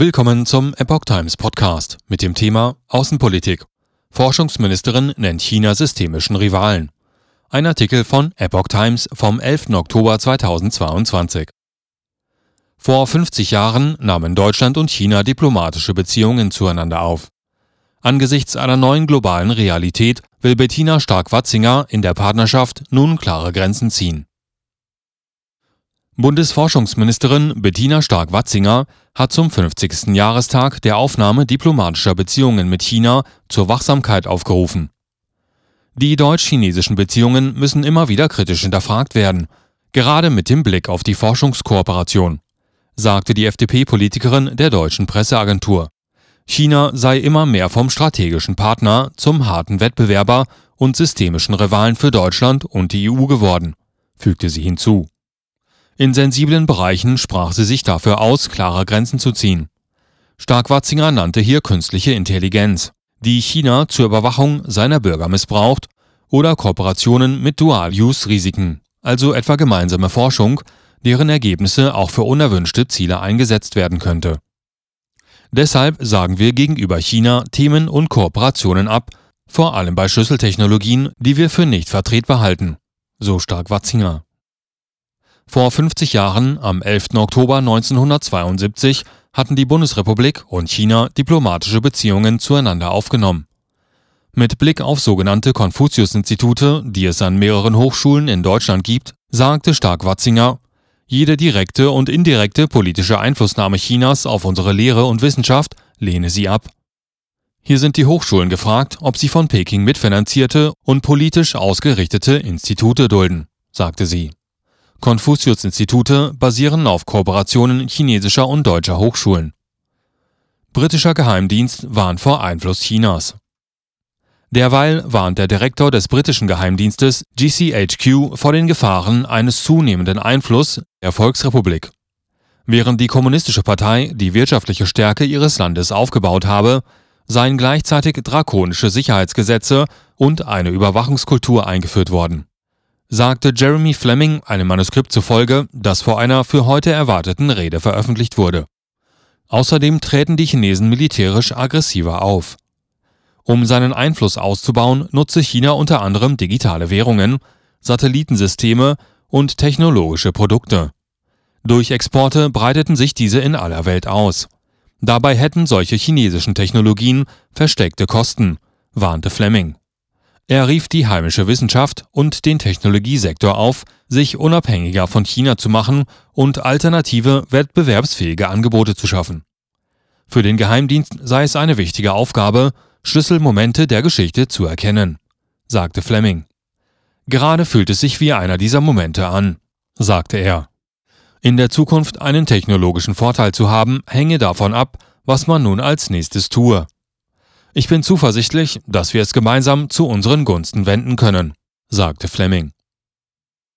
Willkommen zum Epoch Times Podcast mit dem Thema Außenpolitik. Forschungsministerin nennt China systemischen Rivalen. Ein Artikel von Epoch Times vom 11. Oktober 2022. Vor 50 Jahren nahmen Deutschland und China diplomatische Beziehungen zueinander auf. Angesichts einer neuen globalen Realität will Bettina Stark-Watzinger in der Partnerschaft nun klare Grenzen ziehen. Bundesforschungsministerin Bettina Stark-Watzinger hat zum 50. Jahrestag der Aufnahme diplomatischer Beziehungen mit China zur Wachsamkeit aufgerufen. Die deutsch-chinesischen Beziehungen müssen immer wieder kritisch hinterfragt werden, gerade mit dem Blick auf die Forschungskooperation, sagte die FDP-Politikerin der deutschen Presseagentur. China sei immer mehr vom strategischen Partner zum harten Wettbewerber und systemischen Rivalen für Deutschland und die EU geworden, fügte sie hinzu. In sensiblen Bereichen sprach sie sich dafür aus, klare Grenzen zu ziehen. Stark-Watzinger nannte hier künstliche Intelligenz, die China zur Überwachung seiner Bürger missbraucht, oder Kooperationen mit Dual-Use-Risiken, also etwa gemeinsame Forschung, deren Ergebnisse auch für unerwünschte Ziele eingesetzt werden könnte. Deshalb sagen wir gegenüber China Themen und Kooperationen ab, vor allem bei Schlüsseltechnologien, die wir für nicht vertretbar halten, so Stark-Watzinger. Vor 50 Jahren, am 11. Oktober 1972, hatten die Bundesrepublik und China diplomatische Beziehungen zueinander aufgenommen. Mit Blick auf sogenannte Konfuzius-Institute, die es an mehreren Hochschulen in Deutschland gibt, sagte Stark-Watzinger, jede direkte und indirekte politische Einflussnahme Chinas auf unsere Lehre und Wissenschaft lehne sie ab. Hier sind die Hochschulen gefragt, ob sie von Peking mitfinanzierte und politisch ausgerichtete Institute dulden, sagte sie. Konfuzius-Institute basieren auf Kooperationen chinesischer und deutscher Hochschulen. Britischer Geheimdienst warnt vor Einfluss Chinas. Derweil warnt der Direktor des britischen Geheimdienstes GCHQ vor den Gefahren eines zunehmenden Einflusses der Volksrepublik. Während die Kommunistische Partei die wirtschaftliche Stärke ihres Landes aufgebaut habe, seien gleichzeitig drakonische Sicherheitsgesetze und eine Überwachungskultur eingeführt worden sagte Jeremy Fleming einem Manuskript zufolge, das vor einer für heute erwarteten Rede veröffentlicht wurde. Außerdem treten die Chinesen militärisch aggressiver auf. Um seinen Einfluss auszubauen, nutze China unter anderem digitale Währungen, Satellitensysteme und technologische Produkte. Durch Exporte breiteten sich diese in aller Welt aus. Dabei hätten solche chinesischen Technologien versteckte Kosten, warnte Fleming. Er rief die heimische Wissenschaft und den Technologiesektor auf, sich unabhängiger von China zu machen und alternative, wettbewerbsfähige Angebote zu schaffen. Für den Geheimdienst sei es eine wichtige Aufgabe, Schlüsselmomente der Geschichte zu erkennen, sagte Fleming. Gerade fühlt es sich wie einer dieser Momente an, sagte er. In der Zukunft einen technologischen Vorteil zu haben, hänge davon ab, was man nun als nächstes tue. Ich bin zuversichtlich, dass wir es gemeinsam zu unseren Gunsten wenden können, sagte Fleming.